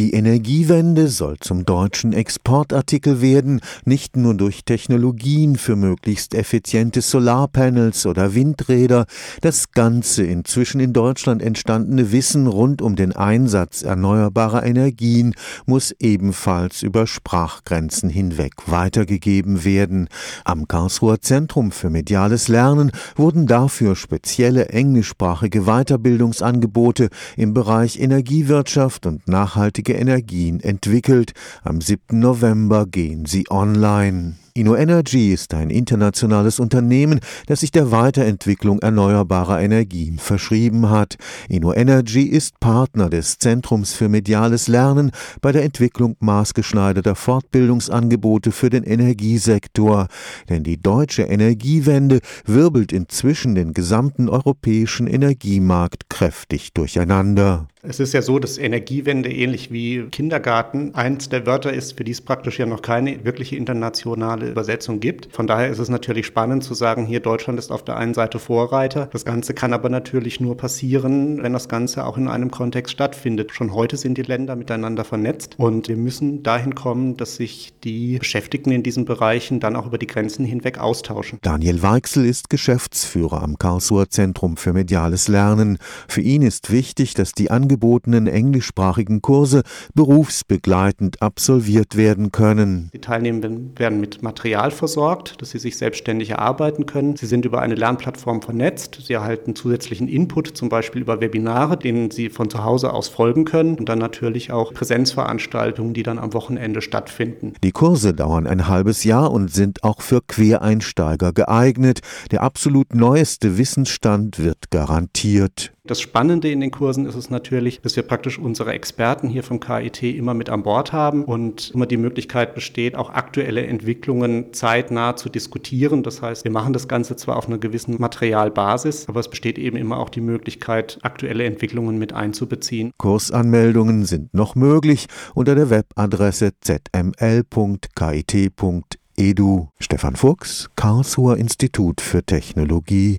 Die Energiewende soll zum deutschen Exportartikel werden, nicht nur durch Technologien für möglichst effiziente Solarpanels oder Windräder. Das ganze inzwischen in Deutschland entstandene Wissen rund um den Einsatz erneuerbarer Energien muss ebenfalls über Sprachgrenzen hinweg weitergegeben werden. Am Karlsruher Zentrum für mediales Lernen wurden dafür spezielle englischsprachige Weiterbildungsangebote im Bereich Energiewirtschaft und nachhaltige Energien entwickelt. Am 7. November gehen sie online. InnoEnergy ist ein internationales Unternehmen, das sich der Weiterentwicklung erneuerbarer Energien verschrieben hat. InnoEnergy ist Partner des Zentrums für mediales Lernen bei der Entwicklung maßgeschneiderter Fortbildungsangebote für den Energiesektor. Denn die deutsche Energiewende wirbelt inzwischen den gesamten europäischen Energiemarkt kräftig durcheinander. Es ist ja so, dass Energiewende ähnlich wie Kindergarten eins der Wörter ist, für die es praktisch ja noch keine wirkliche internationale Übersetzung gibt. Von daher ist es natürlich spannend zu sagen, hier Deutschland ist auf der einen Seite Vorreiter. Das Ganze kann aber natürlich nur passieren, wenn das Ganze auch in einem Kontext stattfindet. Schon heute sind die Länder miteinander vernetzt und wir müssen dahin kommen, dass sich die Beschäftigten in diesen Bereichen dann auch über die Grenzen hinweg austauschen. Daniel Weichsel ist Geschäftsführer am Karlsruher Zentrum für mediales Lernen. Für ihn ist wichtig, dass die angebotenen englischsprachigen Kurse berufsbegleitend absolviert werden können. Die Teilnehmenden werden mit Material versorgt, dass sie sich selbstständig erarbeiten können. Sie sind über eine Lernplattform vernetzt. Sie erhalten zusätzlichen Input, zum Beispiel über Webinare, denen sie von zu Hause aus folgen können und dann natürlich auch Präsenzveranstaltungen, die dann am Wochenende stattfinden. Die Kurse dauern ein halbes Jahr und sind auch für Quereinsteiger geeignet. Der absolut neueste Wissensstand wird garantiert. Das Spannende in den Kursen ist es natürlich, dass wir praktisch unsere Experten hier vom KIT immer mit an Bord haben und immer die Möglichkeit besteht, auch aktuelle Entwicklungen zeitnah zu diskutieren. Das heißt, wir machen das Ganze zwar auf einer gewissen Materialbasis, aber es besteht eben immer auch die Möglichkeit, aktuelle Entwicklungen mit einzubeziehen. Kursanmeldungen sind noch möglich unter der Webadresse zml.kit.edu. Stefan Fuchs, Karlsruher Institut für Technologie